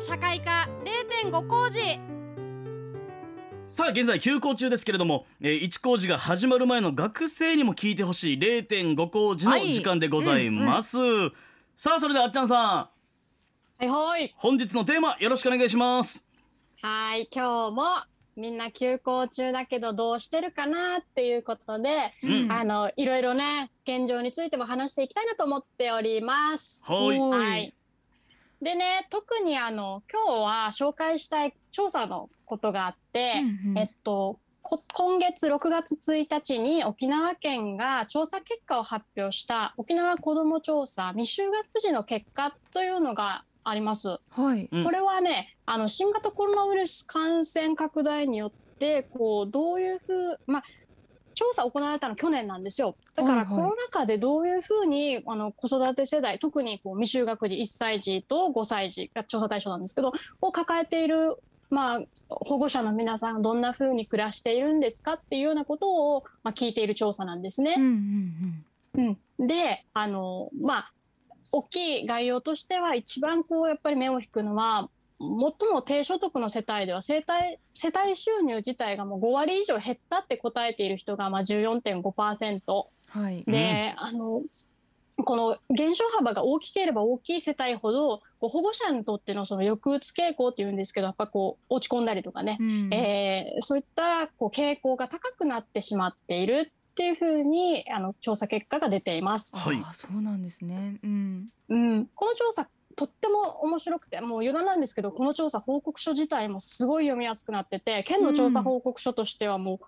社会科0.5工事。さあ現在休校中ですけれども、えー、1工事が始まる前の学生にも聞いてほしい0.5工事の時間でございます、はいうんうん、さあそれではあっちゃんさん。はいはい。本日のテーマよろしくお願いします。はい今日もみんな休校中だけどどうしてるかなっていうことで、うん、あのいろいろね現状についても話していきたいなと思っております。はい、はいでね特にあの今日は紹介したい調査のことがあって、うんうん、えっと今月6月1日に沖縄県が調査結果を発表した沖縄子ども調査未就学児の結果というのがあります。はい、これはねあの新型コロナウイルス感染拡大によってこうどういうふうまあ調査行われたの去年なんですよ。だからコロナ禍でどういうふうにあの子育て世代特にこう未就学児1歳児と5歳児が調査対象なんですけどを抱えているまあ、保護者の皆さんどんなふうに暮らしているんですかっていうようなことを、まあ、聞いている調査なんですね。うん、うんうん、であのまあ大きい概要としては一番こうやっぱり目を引くのは最も低所得の世帯では世帯世帯収入自体がもう5割以上減ったって答えている人がまあ14.5%、はい、で、うん、あのこの減少幅が大きければ大きい世帯ほどこう保護者にとってのその抑うつ傾向っていうんですけどやっぱこう落ち込んだりとかね、うん、えー、そういったこう傾向が高くなってしまっているっていうふうにあの調査結果が出ています。はい、あそうなんですね、うん、うん、この調査とっても面白くてもう余談なんですけどこの調査報告書自体もすごい読みやすくなってて県の調査報告書としてはもう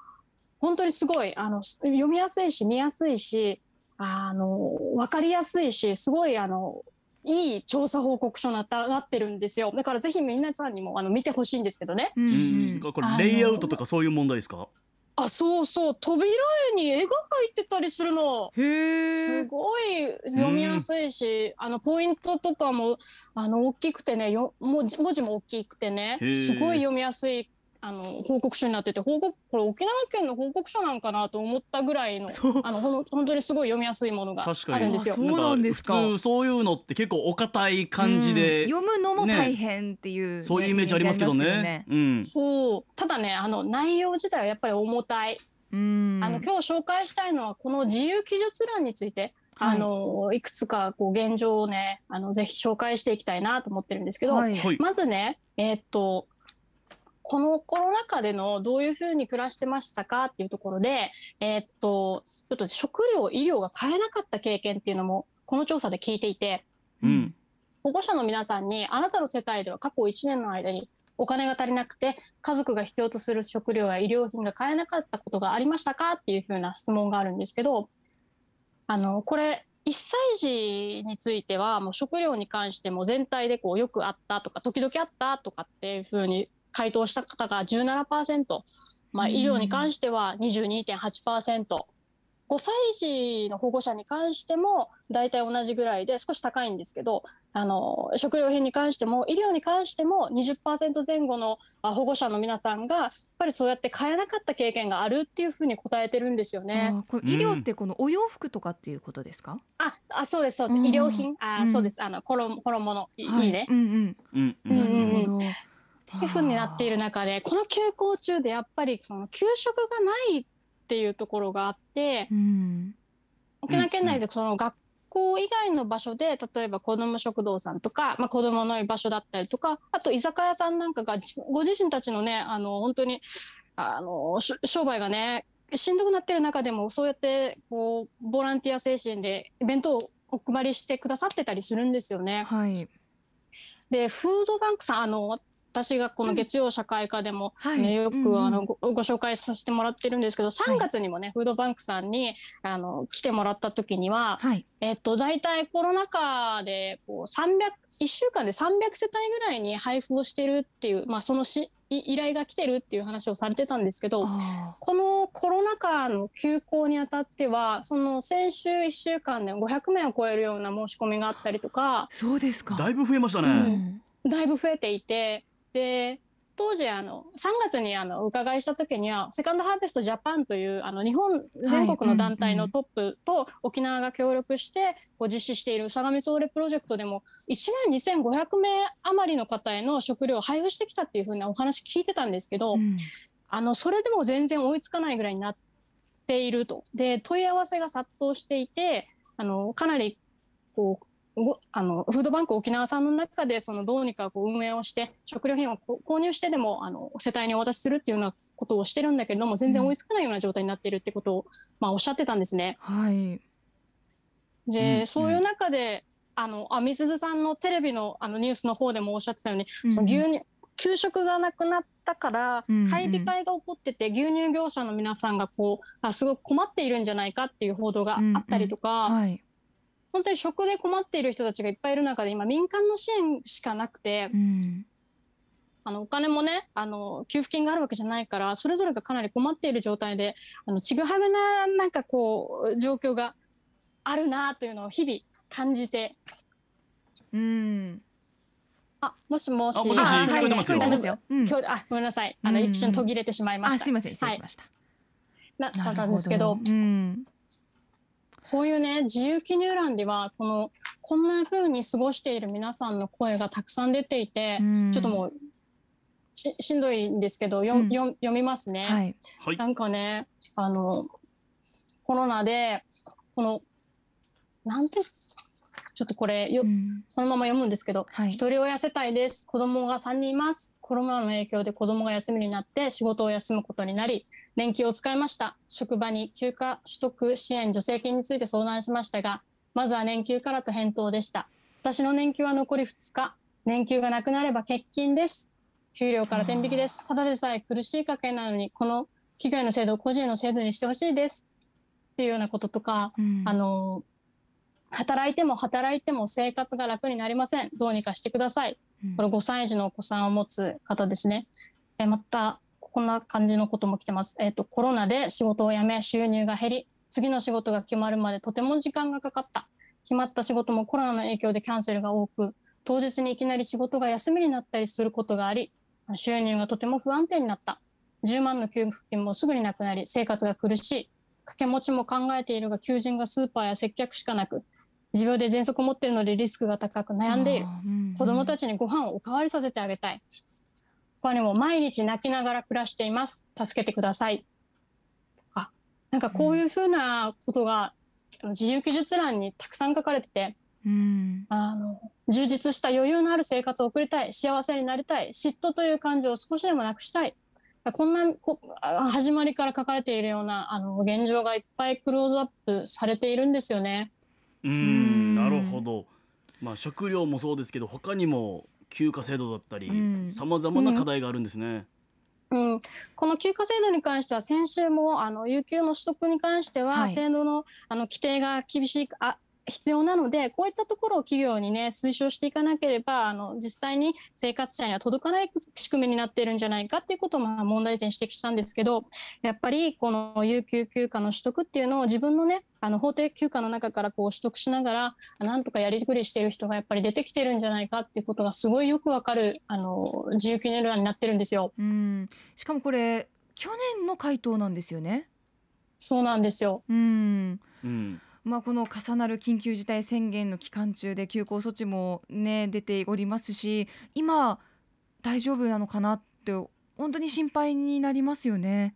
本当にすごいあの読みやすいし見やすいしあの分かりやすいしすごいあのいい調査報告書になったなってるんですよ。だからぜひ皆さんにもあの見てほしいんですけどね。うん、これレイアウトとかそういう問題ですか？あそうそう。扉絵に絵が入ってたりするの。すごい読みやすいしあのポイントとかもあの大きくてねよ文字文字も大きくてねすごい読みやすいあの報告書になってて報告これ沖縄県の報告書なんかなと思ったぐらいのあのほの本当にすごい読みやすいものがあるんですよ。そうなんですか。普通そういうのって結構お堅い感じで、うん、読むのも大変っていう、ね、そういうイメージありますけどね。ねうん、そう。ただねあの内容自体はやっぱり重たい。うん。あの今日紹介したいのはこの自由記述欄についてあの、い、くつかこう現状をねあのぜひ紹介していきたいなと思ってるんですけど、はい、まずねえー、っとこのコロナ禍でのどういうふうに暮らしてましたかっていうところで、えー、っと、ちょっと食料、医療が買えなかった経験っていうのも、この調査で聞いていて、うん、保護者の皆さんに、あなたの世帯では過去1年の間にお金が足りなくて、家族が必要とする食料や医療品が買えなかったことがありましたかっていうふうな質問があるんですけど、あの、これ、1歳児については、もう食料に関しても全体でこうよくあったとか、時々あったとかっていうふうに回答した方が17%、まあ、医療に関しては22.8%、5歳児の保護者に関しても大体同じぐらいで少し高いんですけどあの食料品に関しても医療に関しても20%前後の保護者の皆さんがやっぱりそうやって買えなかった経験があるっていうふうに答えてるんですよね。これ医療ってこのお洋服とかっていうことですか？あ、あそうですそうです。医療品、あ、そうです。あの衣衣のいいね。うんうん。なるほど。いうふうになっている中でこの休校中でやっぱりその給食がないっていうところがあって、うん、沖縄県内でその学校以外の場所で例えば子ども食堂さんとか、まあ、子どもの居場所だったりとかあと居酒屋さんなんかがご自身たちのねあの本当にあの商売がねしんどくなってる中でもそうやってこうボランティア精神で弁当をお配りしてくださってたりするんですよね。はい、でフードバンクさんあの私がこの月曜社会科でも、ね、よくあのご紹介させてもらってるんですけど3月にもね、フードバンクさんにあの来てもらった時には、えっと大体コロナ禍でこう300 1週間で300世帯ぐらいに配布をしてるっていう、まあ、そのし依頼が来てるっていう話をされてたんですけどこのコロナ禍の休校にあたってはその先週1週間で500名を超えるような申し込みがあったりとかそうですか。だいぶ増えましたね、うん、だいぶ増えていてで当時あの3月にあのお伺いした時にはセカンドハーベストジャパンというあの日本全国の団体のトップと沖縄が協力してこう実施している相模総レプロジェクトでも1万2500名余りの方への食料を配布してきたっていうふうなお話聞いてたんですけど、うん、あのそれでも全然追いつかないぐらいになっていると。で問い合わせが殺到していてあのかなりこうあのフードバンク沖縄さんの中でそのどうにかこう運営をして食料品を購入してでもあの世帯にお渡しするっていうようなことをしてるんだけれども全然追いつかないような状態になっているってことを、まあ、おっしゃってたんですね。はい、で、うん、そういう中であのあみすずさんのテレビのあのニュースの方でもおっしゃってたように、うん、その牛乳給食がなくなったから買い控えが起こってて、牛乳業者の皆さんがこうあすごく困っているんじゃないかっていう報道があったりとか。うんうんはい本当に食で困っている人たちがいっぱいいる中で今民間の支援しかなくて、うん、あのお金もねあの給付金があるわけじゃないからそれぞれがかなり困っている状態であのちぐはぐななんかこう状況があるなというのを日々感じて。うんあ、もしもし。もしもし大丈夫ですよ。今日、あ、ごめんなさい。あの、一瞬途切れてしまいました。すみません、失礼しました。な、なんですけど、うん、そういうね自由記入欄ではこのこんな風に過ごしている皆さんの声がたくさん出ていて、うん、ちょっともうししんどいんですけどよ、うん、読みますね、はい、なんかねあのコロナでこのなんてちょっとこれよ、うん、そのまま読むんですけど、はい、一人親世帯です。子供が3人います。コロナの影響で子供が休みになって仕事を休むことになり、年金を使いました。職場に休暇取得支援助成金について相談しましたが、まずは年給からと返答でした。私の年給は残り2日。年給がなくなれば欠勤です。給料から天引きです。ただでさえ苦しい家計なのに、この企業への制度を個人の制度にしてほしいです。っていうようなこととか、うん、あの、働いても働いても生活が楽になりません。どうにかしてください。これ5歳児のお子さんを持つ方ですね。えまた、こんな感じのことも来てます。えっ、ー、と、コロナで仕事を辞め、収入が減り、次の仕事が決まるまでとても時間がかかった。決まった仕事もコロナの影響でキャンセルが多く、当日にいきなり仕事が休みになったりすることがあり、収入がとても不安定になった。10万の給付金もすぐになくなり、生活が苦しい。掛け持ちも考えているが、求人がスーパーや接客しかなく、持病で喘息を持っているのでリスクが高く悩んでいる、うんうん、子供たちにご飯をおかわりさせてあげたい他にも毎日泣きながら暮らしています。助けてください。あなんかこういうふうなことが、うん、自由記述欄にたくさん書かれてて、うん、あの充実した余裕のある生活を送りたい幸せになりたい嫉妬という感情を少しでもなくしたい。こんなこ始まりから書かれているようなあの現状がいっぱいクローズアップされているんですよね。うん。なるほど、まあ、食料もそうですけど他にも休暇制度だったりさまざまな課題があるんですね。うん、この休暇制度に関しては先週もあの有給の取得に関しては制度の,、あの規定が厳しいあ必要なのでこういったところを企業にね推奨していかなければあの実際に生活者には届かない仕組みになっているんじゃないかっていうことをまあ問題点指摘したんですけどやっぱりこの有給休暇の取得っていうのを自分のねあの法定休暇の中からこう取得しながらなんとかやりくりしている人がやっぱり出てきてるんじゃないかっていうことがすごいよくわかるあの自由記入欄になってるんですよ。うんしかもこれ去年の回答なんですよね？そうなんですよ。うん、うんまあ、この重なる緊急事態宣言の期間中で休校措置も、ね、出ておりますし今大丈夫なのかなって本当に心配になりますよね。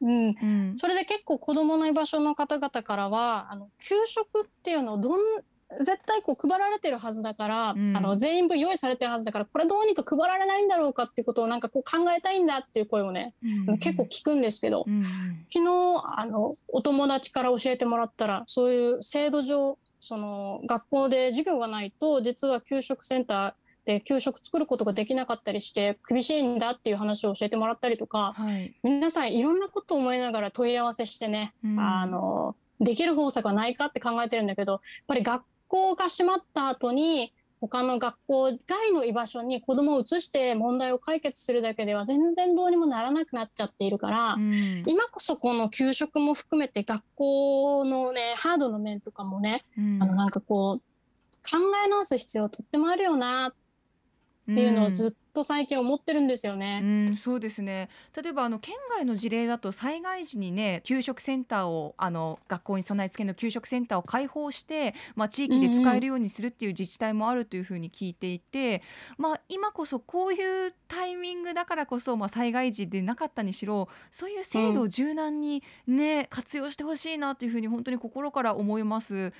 うん、うん、それで結構子どもの居場所の方々からはあの給食っていうのをどん絶対こう配られてるはずだから、うん、あの全員分用意されてるはずだからこれどうにか配られないんだろうかっていうことをなんかこう考えたいんだっていう声をね、うん、結構聞くんですけど、うん、昨日あのお友達から教えてもらったらそういう制度上その学校で授業がないと実は給食センターで給食作ることができなかったりして厳しいんだっていう話を教えてもらったりとか、はい、皆さんいろんなことを思いながら問い合わせしてね、あのできる方策はないかって考えてるんだけどやっぱり学校が閉まった後に他の学校外の居場所に子どもを移して問題を解決するだけでは全然どうにもならなくなっちゃっているから、うん、今こそこの給食も含めて学校のねハードの面とかもね、うん、あのなんかこう考え直す必要とってもあるよなっていうのをずっと最近思ってるんですよね。うん、そうですね。例えばあの県外の事例だと災害時にね給食センターをあの学校に備え付けの給食センターを開放して、まあ地域で使えるようにするっていう自治体もあるというふうに聞いていて、まあ今こそこういうタイミングだからこそまあ災害時でなかったにしろそういう制度を柔軟にね、活用してほしいなというふうに本当に心から思います。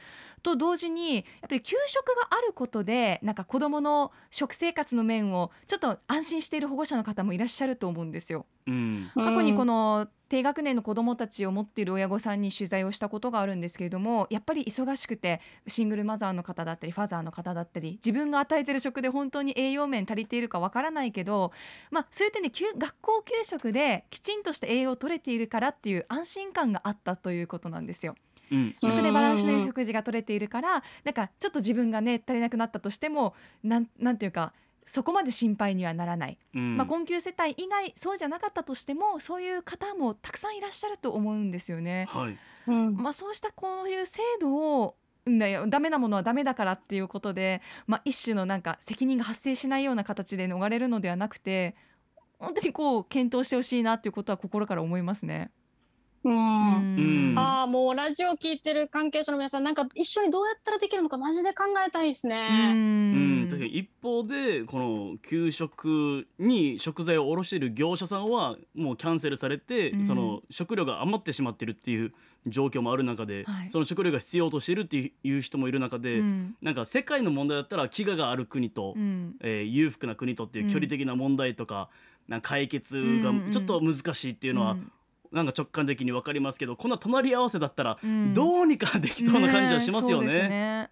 と同時にやっぱり給食があることでなんか子どもの食生活の面をちょっと安心している保護者の方もいらっしゃると思うんですよ。うん、過去にこの低学年の子どもたちを持っている親御さんに取材をしたことがあるんですけれどもやっぱり忙しくてシングルマザーの方だったりファザーの方だったり自分が与えてる食で本当に栄養面足りているかわからないけど、まあ、そういう点で学校給食できちんとした栄養を取れているからっていう安心感があったということなんですよ。うん、食でバランスのいい食事が取れているからなんかちょっと自分がね足りなくなったとしてもなんなんていうかそこまで心配にはならない、うん、まあ、困窮世帯以外そうじゃなかったとしてもそういう方もたくさんいらっしゃると思うんですよね。はい、まあ、そうしたこういう制度をダメなものはダメだからっていうことで、まあ、一種のなんか責任が発生しないような形で逃れるのではなくて本当にこう検討してほしいなっていうことは心から思いますね。うん、ああもうラジオ聞いてる関係者の皆さんなんか一緒にどうやったらできるのかマジで考えたいですね。うん。確かに。一方でこの給食に食材を卸している業者さんはもうキャンセルされて、その食料が余ってしまってるっていう状況もある中で、はい、その食料が必要としているっていう人もいる中で、うん、なんか世界の問題だったら飢餓がある国と、うん、えー、裕福な国とっていう距離的な問題とか、なんか解決がちょっと難しいっていうのは、なんか直感的に分かりますけどこんな隣り合わせだったらどうにかできそうな感じはしますよね。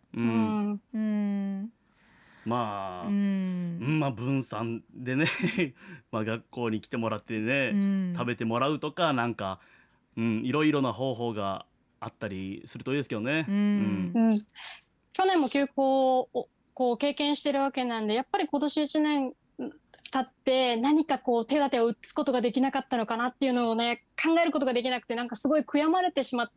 まあ、うん、まあ分散でね まあ学校に来てもらってね、うん、食べてもらうとかなんか、うん、いろいろな方法があったりするといいですけどね。うん、うん、去年も休校をこう経験してるわけなんでやっぱり今年1年経って何かこう手立てを打つことができなかったのかなっていうのをね考えることができなくてなんかすごい悔やまれてしまって。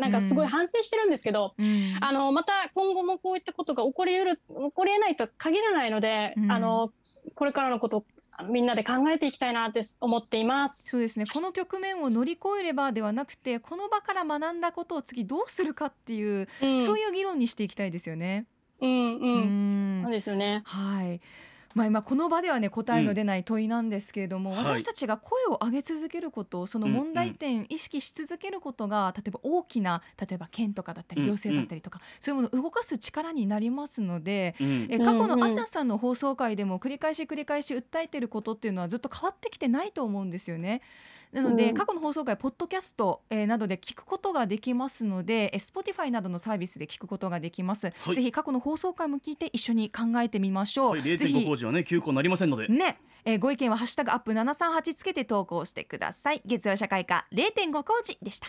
なんかすごい反省してるんですけど、うん、あのまた今後もこういったことが起こり得る起こり得ないと限らないので、うん、あのこれからのことみんなで考えていきたいなって思っています。そうですね。この局面を乗り越えればではなくてこの場から学んだことを次どうするかっていう、うん、そういう議論にしていきたいですよね。うんうん、うん。そうですよね。はいまあ、今この場ではね答えの出ない問いなんですけれども、うん、私たちが声を上げ続けること、その問題点意識し続けることが、例えば大きな例えば県とかだったり行政だったりとか、うんそういうものを動かす力になりますので、うん、え過去のあっちゃんさんの放送回でも繰り返し繰り返し訴えてることっていうのはずっと変わってきてないと思うんですよね。なので、過去の放送回ポッドキャスト、えー、などで聞くことができますので、え Spotify などのサービスで聞くことができます、はい、ぜひ過去の放送回も聞いて一緒に考えてみましょう、はい、0.5工事はね休校なりませんので。ね。えー、ご意見はハッシュタグアップ738つけて投稿してください。月曜社会科0.5工事でした